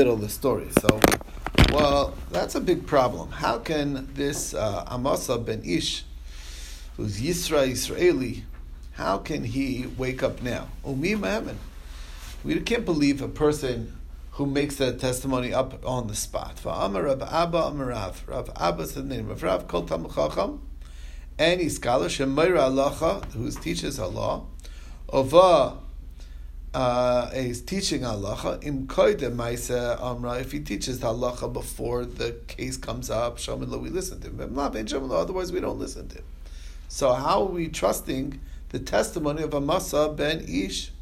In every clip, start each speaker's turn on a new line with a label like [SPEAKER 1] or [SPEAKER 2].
[SPEAKER 1] middle of the story. So, well, that's a big problem. How can this uh, Amasa ben Ish, who's Yisra Israeli, how can he wake up now? Umi Mahaman. We can't believe a person who makes that testimony up on the spot. Va'amar Rav Abba Amarav. Rav Abba said the name of Rav Kol Chacham. Any scholar, Shemayra Alacha, who teaches Allah, Ova uh, is teaching halacha. Im koide ma'isa amra. If he teaches halacha before the case comes up, shamila, we listen to him. Otherwise, we don't listen to him. So how are we trusting the testimony of Amasa ben Ish?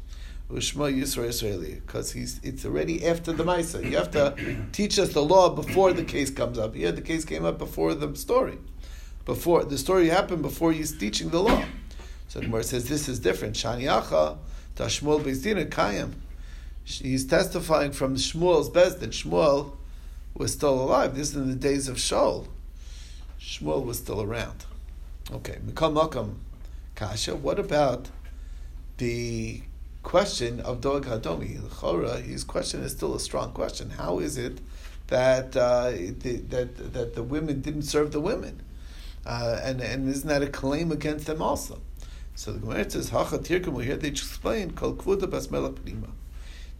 [SPEAKER 1] Ushma Yisra Israeli, because he's it's already after the Maisa. You have to teach us the law before the case comes up. Here, the case came up before the story, before the story happened before he's teaching the law. So the Gemara says this is different. Shaniacha Tashmuel Bezdina Kayim. He's testifying from Shmuel's Bezdin. Shmuel was still alive. This is in the days of Shaul. Shmuel was still around. Okay, Mikam Makam Kasha. What about the question of Doeg Hadomi? Chora, his question is still a strong question. How is it that uh, the, that that the women didn't serve the women? Uh, and and isn't that a claim against them also? So the Gemara says, "Hacha tirkum." Hear they explain kol kvuda bas prima.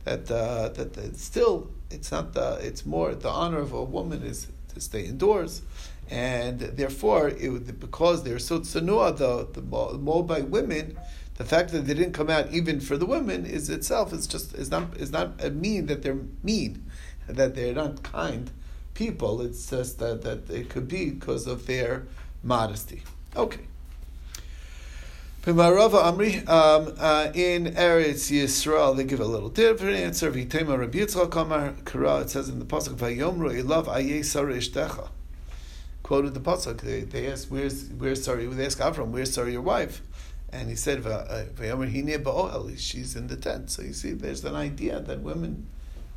[SPEAKER 1] That uh, that, that still it's not the it's more the honor of a woman is to stay indoors, and therefore it, because they're so tsanua the the Moabite women, the fact that they didn't come out even for the women is itself is just is not is not a mean that they're mean, that they're not kind people. It's just that that it could be because of their modesty. Okay. Um, uh, in Eretz Yisrael, they give a little different answer. It says in the Pasuk. Quoted the Pasuk, they, they asked, where's, where's Sarah, they asked Avram, where's Sarah your wife? And he said, Ba'oel, she's in the tent. So you see, there's an idea that women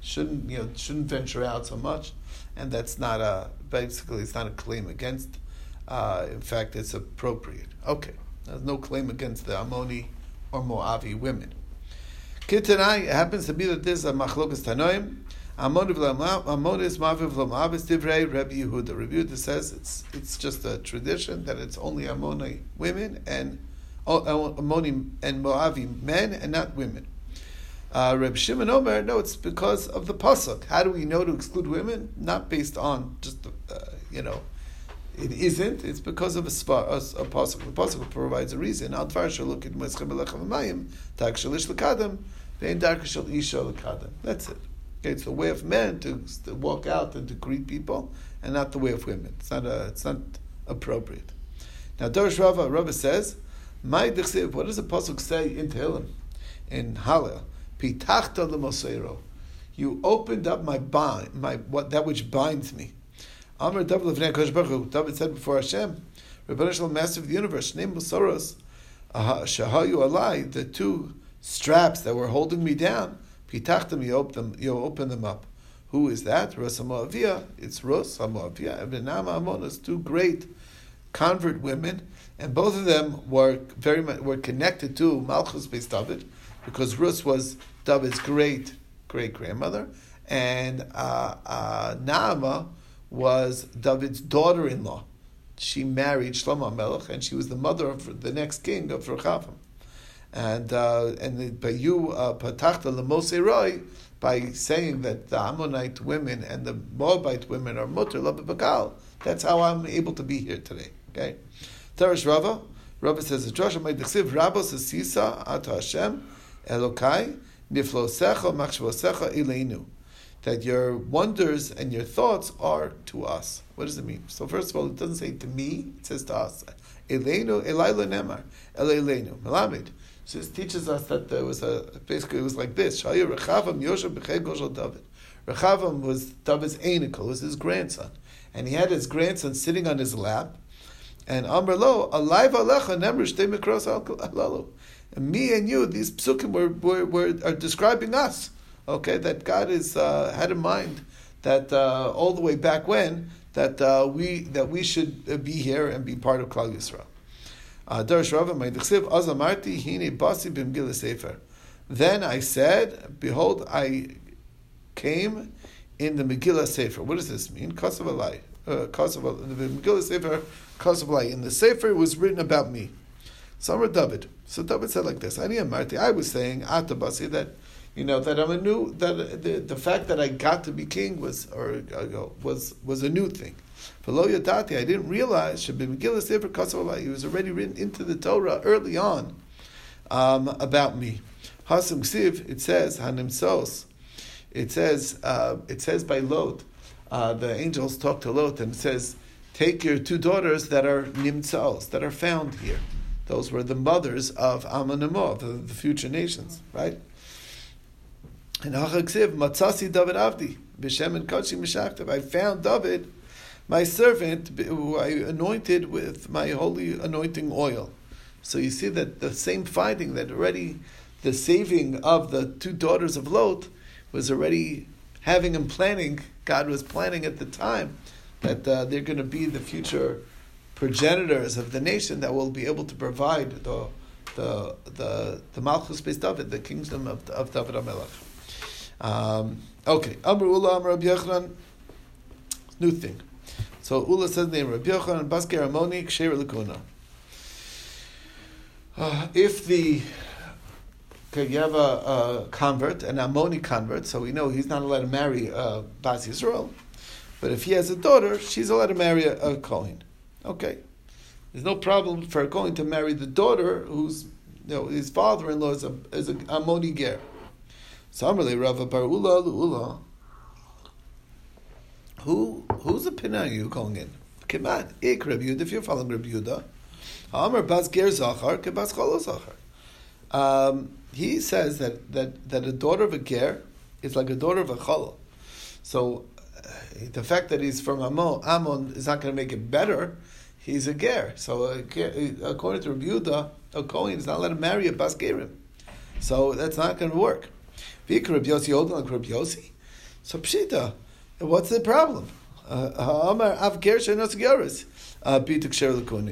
[SPEAKER 1] shouldn't, you know, shouldn't venture out so much. And that's not a, basically, it's not a claim against, uh, in fact, it's appropriate. Okay. There's no claim against the Ammoni or Moavi women. Kitanai, it happens to be that this is a machlokas tanoim. Ammon is maviv lomavis divrei Rebbe Yehuda. Rebbe Yehuda says it's it's just a tradition that it's only Ammoni women and oh, Ammoni and Moavi men and not women. Uh, Reb Shimon Omer, no, it's because of the pasuk. How do we know to exclude women? Not based on just uh, you know it isn't. It's because of a, svar, a, a pasuk. The pasuk provides a reason. Al dvar look at meschem belechem v'mayim tak shalish lekadam vein darka isha lekadam. That's it. Okay, it's the way of men to, to, walk out and to greet people, and not the way of women. It's not a, It's not appropriate. Now, Dorish Rava Rava says, "My dechsiv." What does the pasuk say in Tehillim, in Hallel? Pitachta lemosero. You opened up my bind, my what that which binds me. Amr David Levnei Kosh Baruch David said before Hashem, Rebbeinu Shalom, Master of the Universe, Name Musaros, Shahayu Alai, the two straps that were holding me down, Pitachtem, you open them, you open them up. Who is that? Ros Hamoavia. It's Ros Hamoavia. Ebnam Amonas, two great convert women, and both of them were very much were connected to Malchus Beis David, because Rus was David's great great grandmother, and uh, uh, Naama was David's daughter-in-law. She married Shlomo Melech, and she was the mother of the next king of Rechavam. And uh, and by you uh, patachta lemose roy by saying that the Ammonite women and the Moabite women are mutter bakal. That's how I'm able to be here today. Okay, Tarish Rava. Rava says, "Joshua made the chsiv Rabos Sisa at Hashem Elokai niflosecha machshvosecha ileinu." That your wonders and your thoughts are to us. What does it mean? So first of all, it doesn't say to me; it says to us. Elenu Elayla Nemar Elenu Melamed. So this teaches us that there was a basically it was like this. Shaya Rechavam Yosha B'chei David. Rechavam was David's anical, was his grandson, and he had his grandson sitting on his lap. And Amr Lo Alayv Alecha Nemar Shtei Mikros Alalu. And me and you, these psukim were, were, were are describing us okay, that God is uh, had in mind that uh, all the way back when that uh, we that we should uh, be here and be part of Klal Yisrael. Uh, then I said, Behold, I came in the Megillah Sefer. What does this mean? Kasav alai. Uh, the Megillah Sefer, Kasav alai. In the Sefer, was written about me. Samar David. So David said like this: Ani Amarti. I was saying Atabasi that you know that I'm a new that the, the fact that I got to be king was or uh, was was a new thing. V'lo yadati, I didn't realize He was already written into the Torah early on um, about me. Hasam Ksiv. It says Hanimsos. It says uh, it says by Lot. Uh, the angels talk to Lot and it says, "Take your two daughters that are nimtzals, that are found here." Those were the mothers of Ammon the, the future nations, right? And Achaksiv, Matzasi David Avdi, B'Shem and Meshachtav. I found David, my servant, who I anointed with my holy anointing oil. So you see that the same finding that already the saving of the two daughters of Lot was already having and planning. God was planning at the time that uh, they're going to be the future progenitors of the nation that will be able to provide the the the, the Malchus based David, the kingdom of, of David Amelech. Um, okay, Amr Ula Amr Rabbi new thing. So Ula says the name Rabbi Yochanan Basker Amoni Ksher Lakuna. Uh, if the okay, you have a, a, convert, an Ammoni convert, so we know he's not allowed to marry uh, Bas Yisrael. But if he has a daughter, she's allowed to marry a, a Kohen. Okay. There's no problem for going to marry the daughter whose you know, his father-in-law is a is a Ammoni ger. Samarle Rava Bar Ula Ula. Who who's the pinah you calling in? On, Ik Yehuda, if you're following Rabbi Yehuda. Amar Bas Ger Zachar, Kebas Cholo Zachar. Um, he says that, that, that a daughter of a ger is like a daughter of a cholo. So uh, the fact that he's from Ammon, Ammon is not going to make it better he's a ger. So uh, according to Rabbi Yehuda, a Kohen is not allowed to marry a bas gerim. So that's not going to work. Rabbi Yossi Rabbi Yossi. So pshita, what's the problem? Uh, Amar av. Uh,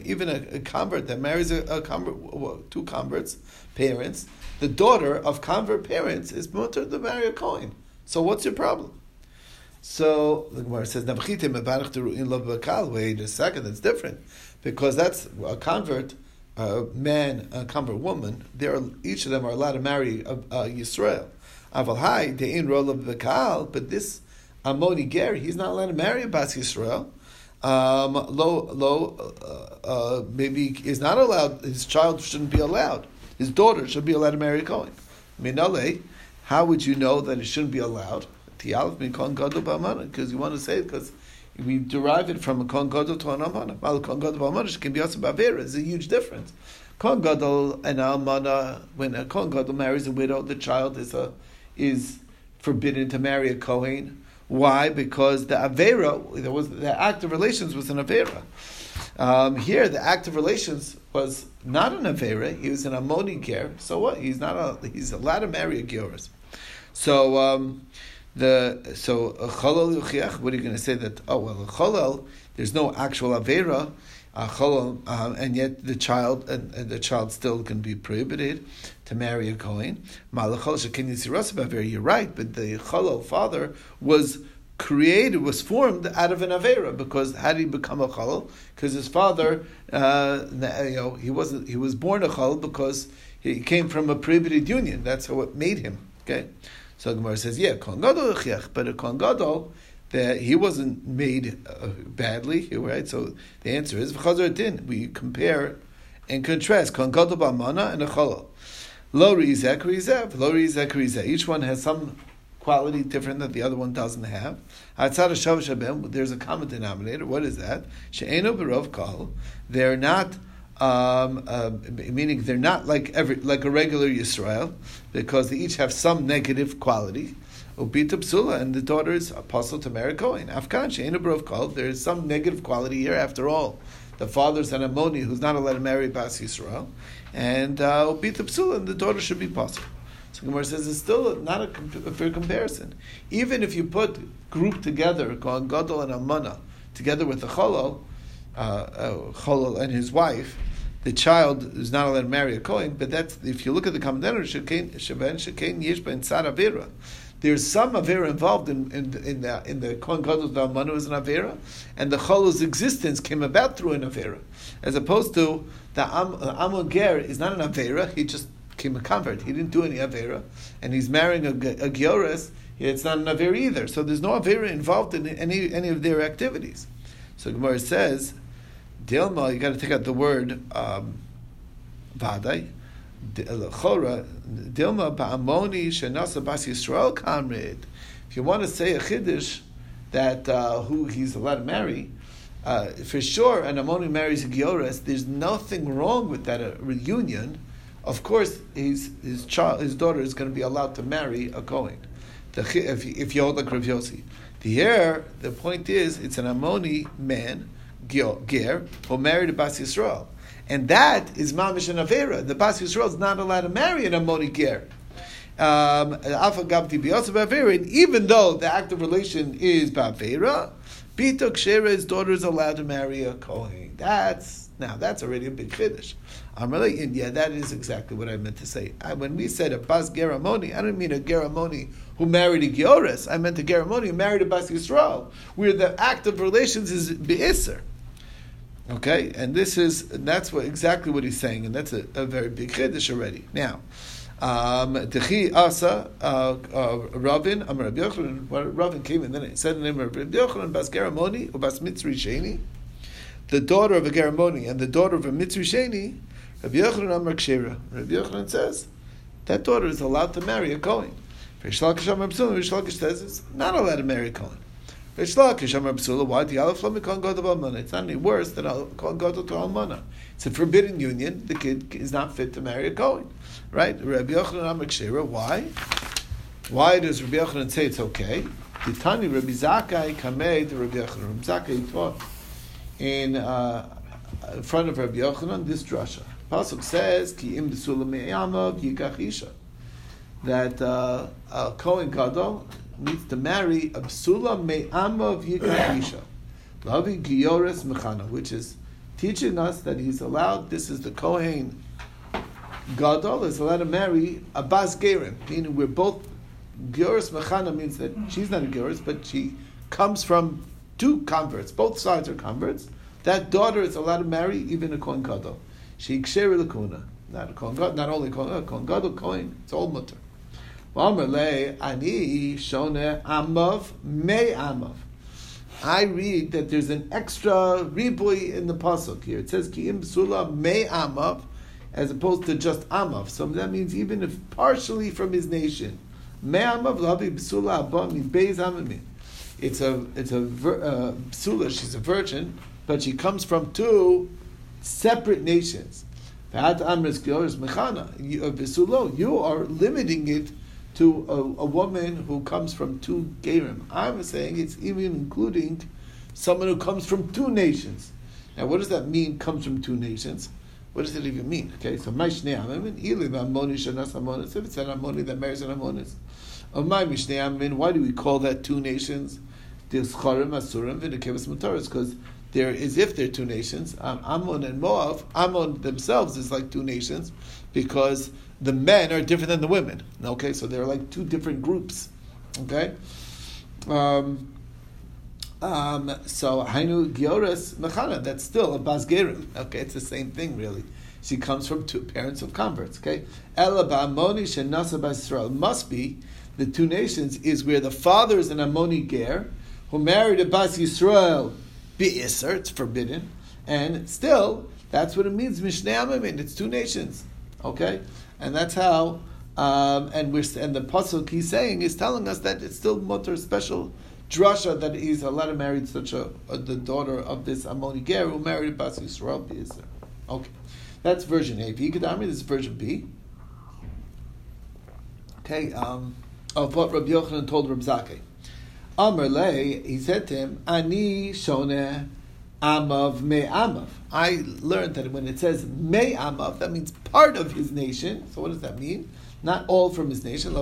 [SPEAKER 1] Even a, a convert that marries a, a convert, two converts, parents, the daughter of convert parents is mutter to marry a coin. So what's your problem? So the Gemara says, Wait a second, that's different. Because that's a convert a man, a convert woman, they are, each of them are allowed to marry a, a Yisrael. Aval they in role of the Kaal, but this Ammoni Ger, he's not allowed to marry a Bas Yisrael. Um, lo, lo, uh, uh, maybe is not allowed. His child shouldn't be allowed. His daughter should be allowed to marry a Kohen. Minale, how would you know that it shouldn't be allowed? Because you want to say it because we derive it from a kon gadol to an amana. Well, kon gadol b'amana can be also bavera. It's a huge difference. Kon gadol and almana, when a kon gadol marries a widow, the child is a is forbidden to marry a kohen. Why? Because the avera, there was the act of relations was an avera. Um, here, the act of relations was not an avera; he was an ammoni ger. So what? He's not a. He's allowed to marry a geras. So um, the so a cholol yuchiach. What are you going to say that? Oh well, cholol. There's no actual avera. Uh, cholol, uh, and yet the child and, and, the child still can be prohibited to marry a kohen. You're right, but the cholol father was created, was formed out of an avera. Because how did he become a cholol? Because his father, uh, you know, he wasn't. He was born a cholol because he came from a prohibited union. That's how it made him. Okay. So Gemara says, yeah, Kohen Gadol but a Kohen Gadol, that he wasn't made uh, badly, right? So the answer is v'chazar din. We compare and contrast Gadol b'amana and a cholol. Lo rizek rizev, lo rizek rizev. Each one has some quality different that the other one doesn't have. There's a common denominator. What is that? She'enu berov kol. They're not um, uh, meaning they're not like every like a regular Yisrael, because they each have some negative quality. Ubita psula, and the daughter is apostle to marry Cohen. Afkan she'enabrov called. There is some negative quality here. After all, the father's an Ammoni who's not allowed to marry Bas Yisrael, and uh, psula, and the daughter should be possible. So Gemara says it's still not a, a, fair comparison. Even if you put group together, Kohen Gadol and Amana, together with the Cholol, uh, uh, Cholol and his wife, the child is not allowed to marry a Kohen, but that's if you look at the commentator, Shekain Shekain Yishba and Saravira. there's some avera involved in in, in the in the Kohen Gadol the Amanu is an avera, and the Chol's existence came about through an avera, as opposed to the Am, Amon Ger is not an avera. He just became a convert. He didn't do any avera, and he's marrying a, a Gioris. It's not an avera either. So there's no avera involved in any any of their activities. So Gemara says, Dilma, you got to take out the word um, Vadai. Dilma ba'amoni shenasa bas Yisrael kamrid. If you want to say a chiddush that uh, who he's allowed to marry, uh, for sure, an Ammoni marries a Giores. There's nothing wrong with that uh, reunion. Of course, his his child, his daughter is going to be allowed to marry a Kohen. The, if, if you hold like Rav Yossi. The heir, the point is, it's an Ammoni man, Ger, who married a Bas Yisrael. And that is Mamish and Avera. The Bas Yisrael is not allowed to marry an Ammoni Ger. Um, even though the act of relation is Bavera, Bita Kshera, his daughter is allowed to marry a Kohen. That's now that's already a big chiddush. I'm really yeah, that is exactly what I meant to say. I, when we said a bas geramoni, I don't mean a geramoni who married a geores. I meant a geramoni who married a bas yisrael, where the act of relations is beiser. Okay, and this is and that's what exactly what he's saying, and that's a, a very big chiddush already. Now. Um, Dechi Asa, uh, uh, Ravin, Amar Rabbi Yochanan, Ravin came and then it said the name of Rabbi Yochanan, Bas Geramoni, or Bas Mitzri Sheni, the daughter of a Geramoni and the daughter of a Mitzri Sheni, Rabbi Yochanan Amar Kshera. Rabbi Yochanan says, that daughter is allowed to marry a Kohen. Rish Lakish Amar Psula, Rish says it's not allowed to marry a Kohen. Rish Lakish Amar Psula, why? The Aleph Lam Kohen Gadol Almana. It's not any worse than a Kohen Gadol to Almana. It's a forbidden union. The kid is not fit to marry a Kohen. Right? Rabbi Yochanan Kshera, why? Why does Rabbi Yochanan say it's okay? The Tani Rabbi Zakai Kamei to Rabbi Yochanan. Rabbi Zakai taught in, uh, in front of Rabbi Yochanan this drasha. Pasuk says, "Ki im yikach isha," that uh, a Kohen Gadol needs to marry a b'sula me'amav yikach isha, lavi giyores mechana, which is teaching us that he's allowed. This is the Kohen Gadol is allowed to marry a bas gerim, meaning we're both giyores mechana means that she's not a giyores, but she comes from two converts. Both sides are converts. That daughter is allowed to marry even a Kohen Gadol. She ksher lakuna. Not a kohen gadol, not only kohen, kohen gadol, kohen. It's all mutter. Amav me amav. I read that there's an extra ribui in the pasuk here. It says kiim sula me amav, as opposed to just amav. So that means even if partially from his nation, me amav lavi b'sula abba mi beis amamin. It's a it's a uh. She's a virgin, but she comes from two separate nations. Uh, you are limiting it to a, a, woman who comes from two gerim. I'm saying it's even including someone who comes from two nations. Now, what does that mean? Comes from two nations. What does it even mean? Okay, so my shnei amim, ilim amonish and amonis. If it's an amoni that marries an amonis, of my mishnei amim, why do we call that two nations? Because they're if they're two nations. Um, Ammon and Moab, Ammon themselves is like two nations because the men are different than the women. Okay, so they're like two different groups. Okay. Um, um, so Hainu Giores Mechana, that's still a Basgerim. Okay, it's the same thing really. She comes from two parents of converts. Okay, Ela Ba'amoni Shenasa B'Israel must be the two nations is where the father is an Ammoni Ger who married a Bas Yisrael Be'isr, it's forbidden, and still, that's what it means, Mishnei Amamin, it's two nations. Okay? And that's how, um, and we're, and the Pasuk he's saying is telling us that it's still mutter special drasha that he's allowed to marry such a, a, the daughter of this Ammoni Ger who married Bas Yisrael Be'isr. Okay. That's version A. V Kedami, this is version B. Okay, um, of what Rabbi Yochanan told Rabbi Zakeh. Amr he said to him, Ani shone amav me amav. I learned that when it says me amav, that means part of his nation. So what does that mean? Not all from his nation. I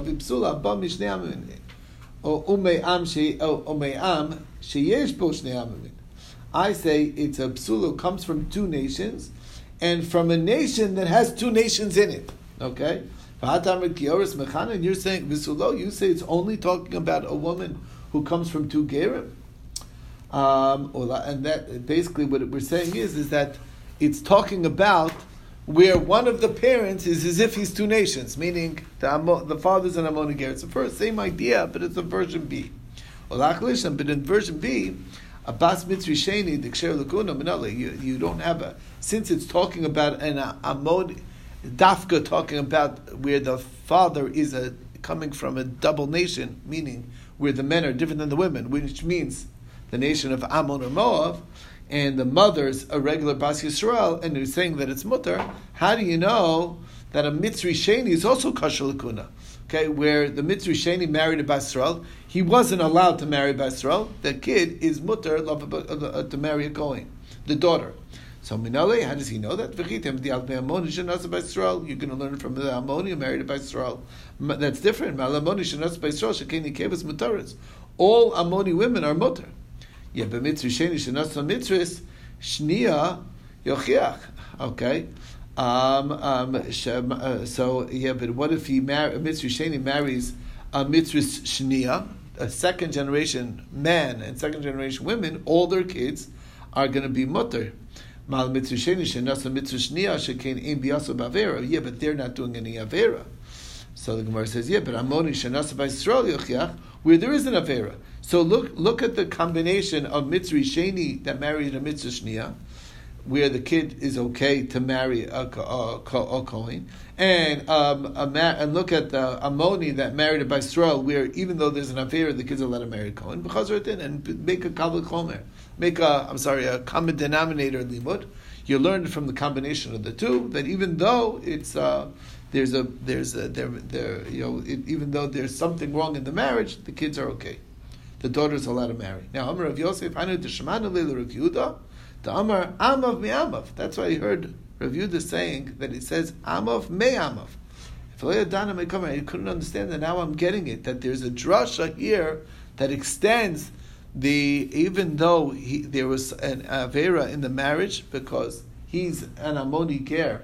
[SPEAKER 1] say it's a psula comes from two nations, and from a nation that has two nations in it. Okay, And you're saying you say it's only talking about a woman who comes from two gerim. Um, and that basically what we're saying is is that it's talking about where one of the parents is as if he's two nations, meaning the, the father's an Ammoni ger. It's the first same idea, but it's a version B. But in version B, bas mitzri sheni diksher lakuna You you don't have a since it's talking about an Ammoni dafka talking about where the father is a coming from a double nation, meaning where the men are different than the women, which means the nation of Ammon or Moab, and the mother's a regular Bas Yisrael, and you're saying that it's mutter, how do you know that a Mitzri Sheni is also Kasher Lakuna? Okay, where the Mitzri Sheni married a Bas Yisrael, he wasn't allowed to marry Bas Yisrael. The kid is mutter to marry a Kohen, the daughter. So Minale, how does he know that? You're going to learn from the Ammoni who married by Israel. That's different. All Ammoni women are mutter. Yeah, but sheni shnia yochiach. Okay. Um, um, uh, so yeah, but what if he mar- mitzvah sheni marries a mitzvah shnia, a second generation man and second generation women? All their kids are going to be mutter. Mal mitzvah sheni shenas mitzvah shnia shekein ein biyaso bavera. Yeah, but they're not doing any avera. So the Gemara says, yeah, but Amoni shenas by yochiach, where there is an avera. So look look at the combination of Mitzri Sheni that married a Mitzvah Shnia, where the kid is okay to marry a, a, a, a Kohen, and um, and look at the Ammoni that married a Baisrael, where even though there's an affair, the kids are allowed to marry a Kohen, and make a Kavli Chomer, make a I'm sorry a common denominator limud. You learned from the combination of the two that even though it's uh, there's a there's a there there you know it, even though there's something wrong in the marriage, the kids are okay the daughter's allowed to marry. Now, Amar of Yosef, I know the Shemana Lila Rav Yehuda, the Amar Amav me Amav. That's why I heard Rav Yehuda saying that it says Amav me Amav. If Dana may come, I couldn't understand that. Now I'm getting it that there's a drasha here that extends the even though he, there was an avera in the marriage because he's an Ammoni ger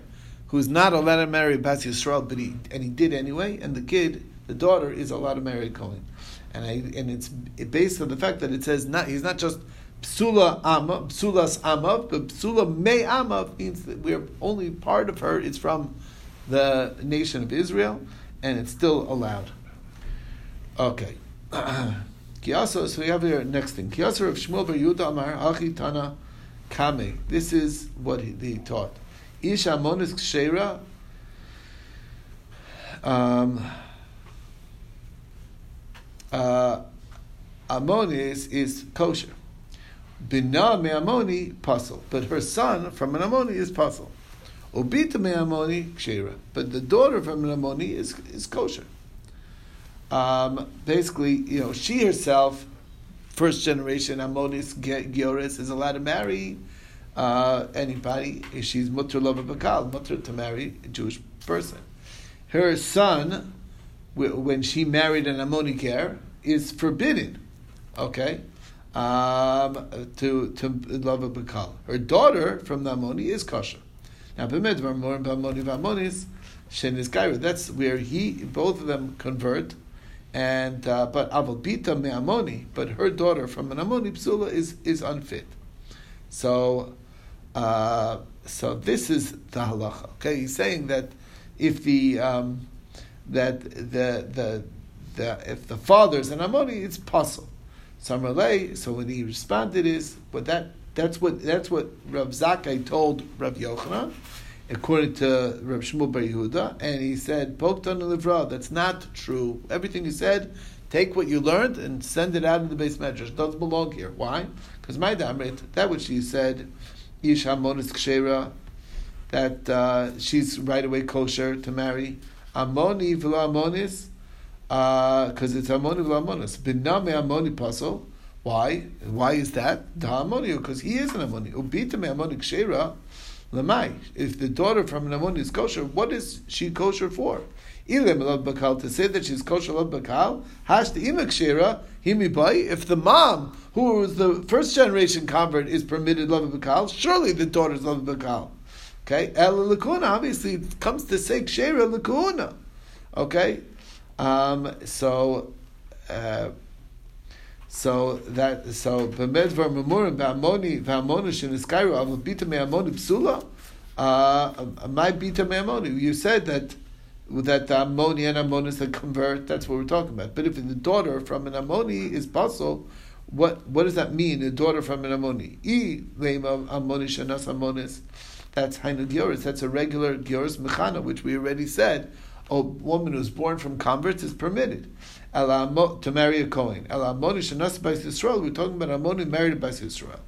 [SPEAKER 1] who's not allowed to marry Bas Yisrael, but he and he did anyway, and the kid, the daughter, is allowed to marry Cohen and I, and it's based on the fact that it says not he's not just psula amav, psulas amav, but psula me amav means that we're only part of her is from the nation of Israel, and it's still allowed. Okay. Kiyaso, so we have here next thing. Kiyaso of Shmuel bar Yudah Amar Achi Tana Kame. This is what he, he taught. Ish Amonis Kshera. Um, uh, is kosher. Bina me Ammoni puzzle, but her son from an Ammoni is puzzle. Obita me Ammoni kshira, but the daughter from an Ammoni is is kosher. Um, basically, you know, she herself, first generation Ammonis Gioris, is allowed to marry uh, anybody. She's mutter love bakal, mutter to marry a Jewish person. Her son when she married an Ammoni ger is forbidden. Okay, um, to to love a bakal. Her daughter from the Ammoni is kosher. Now, b'midbar more b'Ammoni v'Ammonis shen is. That's where he both of them convert. And uh, but Avalbita me Ammoni, but her daughter from an Ammoni psula is is unfit. So, uh, so this is the halacha. Okay, he's saying that if the um, that the the the if the father is an Ammoni, it's possible. Samarlei. So when he responded, is but that that's what that's what Rav Zakkai told Rav Yochanan, according to Rav Shmuel Bar Yehuda, and he said, "Poktan livra." That's not true. Everything he said, take what you learned and send it out in the base measures. It doesn't belong here. Why? Because my damrit, that which he said, Ish Hamonis Kshera, that uh, she's right away kosher to marry. Amoni v'lo Amonis, because uh, it's Ammoni v'Ammonis. Biname Ammoni puzzle. Why? Why is that? The Ammoni, because he is an Ammoni. Ubita me Ammoni kshera. Lamai. If the daughter from an is kosher, what is she kosher for? bakal to say that she's kosher love bakal hash the imak shera himi If the mom, who was the first generation convert, is permitted love bakal, surely the daughter's love bakal. Okay, el lakuna obviously comes to say kshera lakuna. Okay, um, so. Uh, so that so b'medvar memurim v'amoni v'amoni sheniskairu avul bita me'amoni psula. My bita me'amoni. You said that that the ammoni and ammonis that convert. That's what we're talking about. But if the daughter from an ammoni is basel, what what does that mean? A daughter from an ammoni. E lema ammoni shenas ammonis. That's hainu gioris. That's a regular gioris mechana, which we already said. A woman who's born from converts is permitted to marry a Kohen. We're talking about Ammoni married by Israel.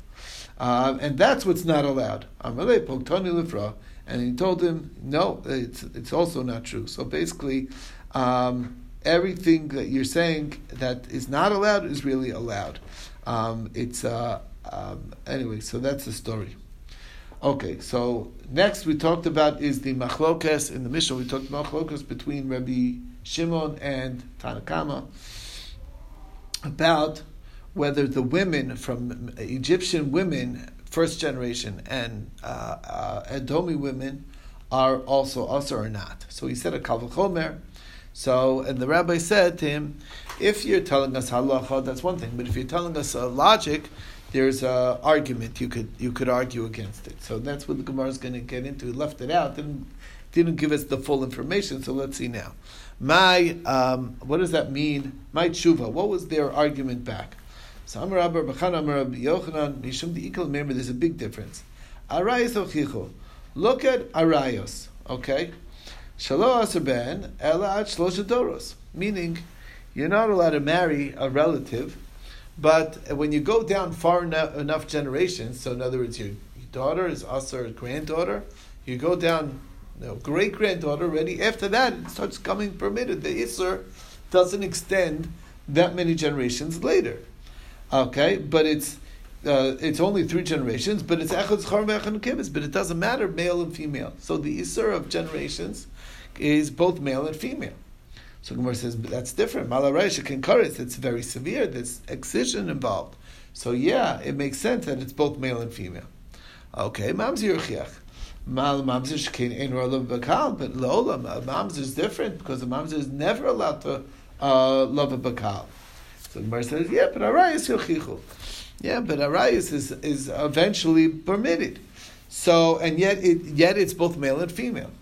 [SPEAKER 1] Um, and that's what's not allowed. And he told him, no, it's, it's also not true. So basically, um, everything that you're saying that is not allowed is really allowed. Um, it's uh, um, anyway. So that's the story. Okay, so next we talked about is the machlokes in the Mishnah. We talked about machlokes between Rabbi Shimon and Tanakama about whether the women from Egyptian women, first generation, and uh, uh, Edomi women are also usher or not. So he said a kavachomer. So, and the rabbi said to him, if you're telling us halacha, that's one thing, but if you're telling us a logic, there's an argument you could you could argue against it. So that's what the Gemara is going to get into. He left it out, didn't didn't give us the full information. So let's see now. My, um, what does that mean? My tshuva. What was their argument back? So Amar Abba Bachan Amar Yochanan Mishum the. Remember, there's a big difference. Arayos ochicho. Look at arayos. Okay, shalo aser ben ela at doros. Meaning, you're not allowed to marry a relative, but when you go down far enough, enough generations, so in other words, your daughter is also a granddaughter. You go down no, great granddaughter already. After that, it starts coming permitted. The Isser doesn't extend that many generations later. Okay, but it's uh, it's only three generations, but it's echad zchar but it doesn't matter male and female. So the Isser of generations is both male and female. So Gemara says that's different. Malareisha kenkaris, it's very severe. There's excision involved. So yeah, it makes sense that it's both male and female. Okay, mamzir Mal mamzer shkein ein love bakal, but lola mamzer is different because the mamzer is never allowed to uh, love a bakal. So Gemara says, yeah, but arayis yochichu. Yeah, but arayis is is eventually permitted. So and yet it yet it's both male and female.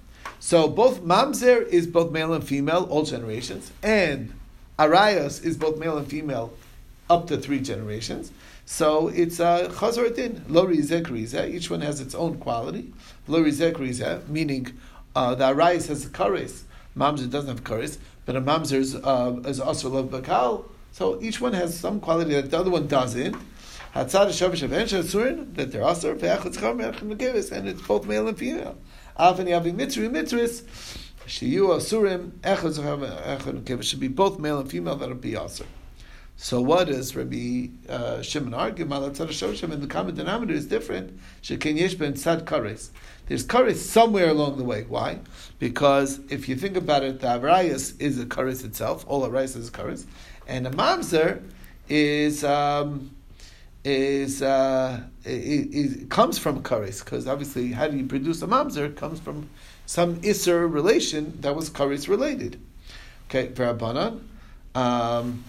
[SPEAKER 1] So both mamzer is both male and female, all generations, and arayos is both male and female, up to three generations. So it's a chazar din, lo rizek Each one has its own quality. Lo rizek meaning uh, the arayis has a kares. Mamzer doesn't have kares, but a mamzer is, uh, is also love bakal. So each one has some quality that the other one doesn't. Hatzad shavish aven that they're aser ve'achot zchar and it's both male and female. Avin yavim mitzri mitris. Shiyu asurim echad zchar should be both male and female that'll be aser. So what does Rabbi uh, Shimon argue? Malatzad Shoshim and the common denominator is different. Shekin Yesh Tzad Kares. There's Kares somewhere along the way. Why? Because if you think about it, the Arayas is a Kares itself. All Arayas is a Kares. And a Mamzer is... Um, is uh, it, it, comes from kares because obviously how do you produce a mamzer? Comes from some iser relation that was kares related. Okay, v'rabanan. Um,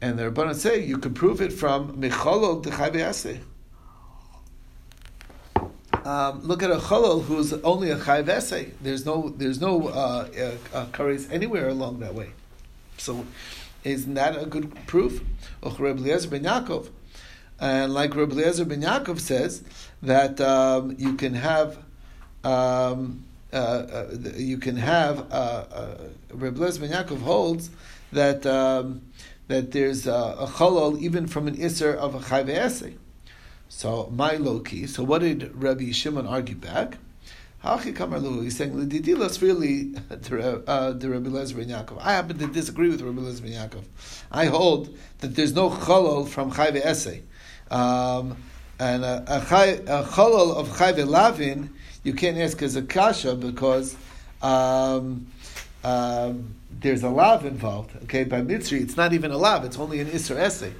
[SPEAKER 1] and the Rabbanan say you can prove it from Micholol Dechayv um, look at a cholol who's only a chayv There's no, there's no uh, uh, uh, anywhere along that way. So, isn't that a good proof? Och ben Yaakov, and like Reb Eliezer ben Yaakov says that um, you can have. Um, uh, uh, you can have uh, uh, Reb Eliezer ben Yaakov holds that um, that there's a, a chalal even from an iser of a chayve So my loki. So what did Rabbi Shimon argue back? Hachi Kamarlu, he's saying Lididilas really the uh, Rabbi Lezer ben Yaakov. I happen to disagree with Rabbi Lezer ben Yaakov. I hold that there's no chalal from chayve essay. Um, and a, a, a chalal of chayve lavin, you can't ask as a kasha because um, um, there's a lav involved. Okay, by Mitzri, it's not even a lav; it's only an isra essay.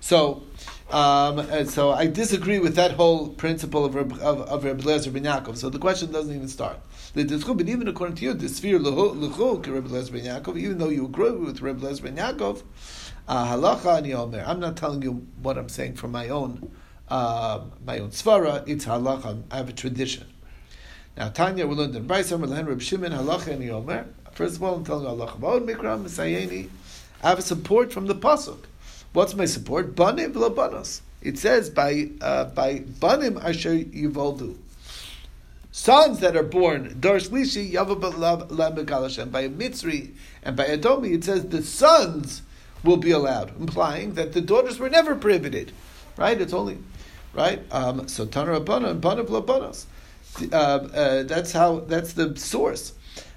[SPEAKER 1] So, um, so I disagree with that whole principle of of, of Reb Lezer ben Yaakov. So the question doesn't even start. The But even according to you, the sphere lechuk Reb Lezer ben Yaakov, even though you agree with Reb Lezer ben Yaakov, uh, halacha ani omer. I'm not telling you what I'm saying from my own uh, my own svara. It's halacha. I have a tradition. Now Tanya we learned in Brayser Melen Reb Shimon halacha ani omer. First of all, I'm telling you halacha. Mikra misayeni. I have support from the pasuk. What's my support? Banim banos. It says by uh, by banim asher yivoldu. Sons that are born darsh lishi yavav by a mitzri and by adomi. It says the sons will be allowed, implying that the daughters were never prohibited. Right? It's only right. Um, so Tanur Abana and Bana Blabanas. Uh, uh, that's how. That's the source.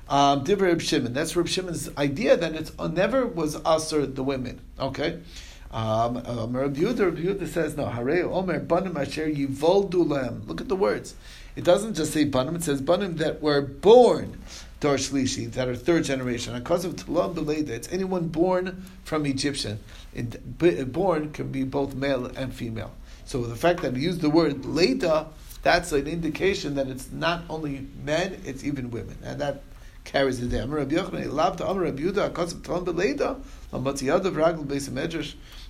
[SPEAKER 1] Um, Reb Shimon. That's Reb Shimon's idea that it's uh, never was usher the women. Okay. Um, um, Rabbi Yehuda, Rabbi Yehuda says no. Harei Omer Banim Asher Yivoldu Look at the words. It doesn't just say Banim. It says Banim that were born. Dor Shlishi, that are third generation. Because of Tulam Beleda, it's anyone born from Egyptian. It, born can be both male and female. So the fact that he used the word Leda, that's an indication that it's not only men, it's even women. And that carries it down.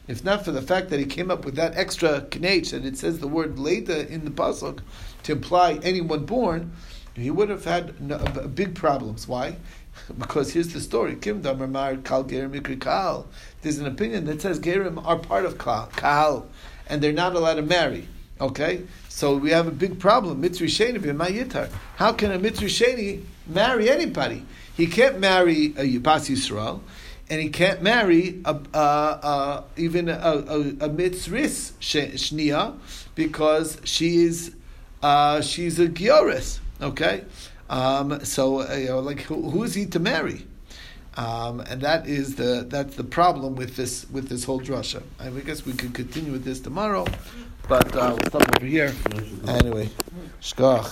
[SPEAKER 1] If not for the fact that he came up with that extra knech, that it says the word Leda in the pasuk to imply anyone born, he would have had no, big problems. Why? Because here's the story. Kim Damar Kal Gerim Kal. There's an opinion that says Gerim are part of Kal, and they're not allowed to marry. Okay? So we have a big problem. Mitzri Sheni Yitar. How can a Mitzri Sheni marry anybody? He can't marry a Yibas Yisrael, and he can't marry a, a, a even a, a, a Mitzris Shnia because she is uh, she's a Gioris. Okay, um, so uh, you know, like who, who is he to marry? Um, and that is the that's the problem with this with this whole drasha. I guess we could continue with this tomorrow, but uh, we'll stop over here. Anyway, shkach.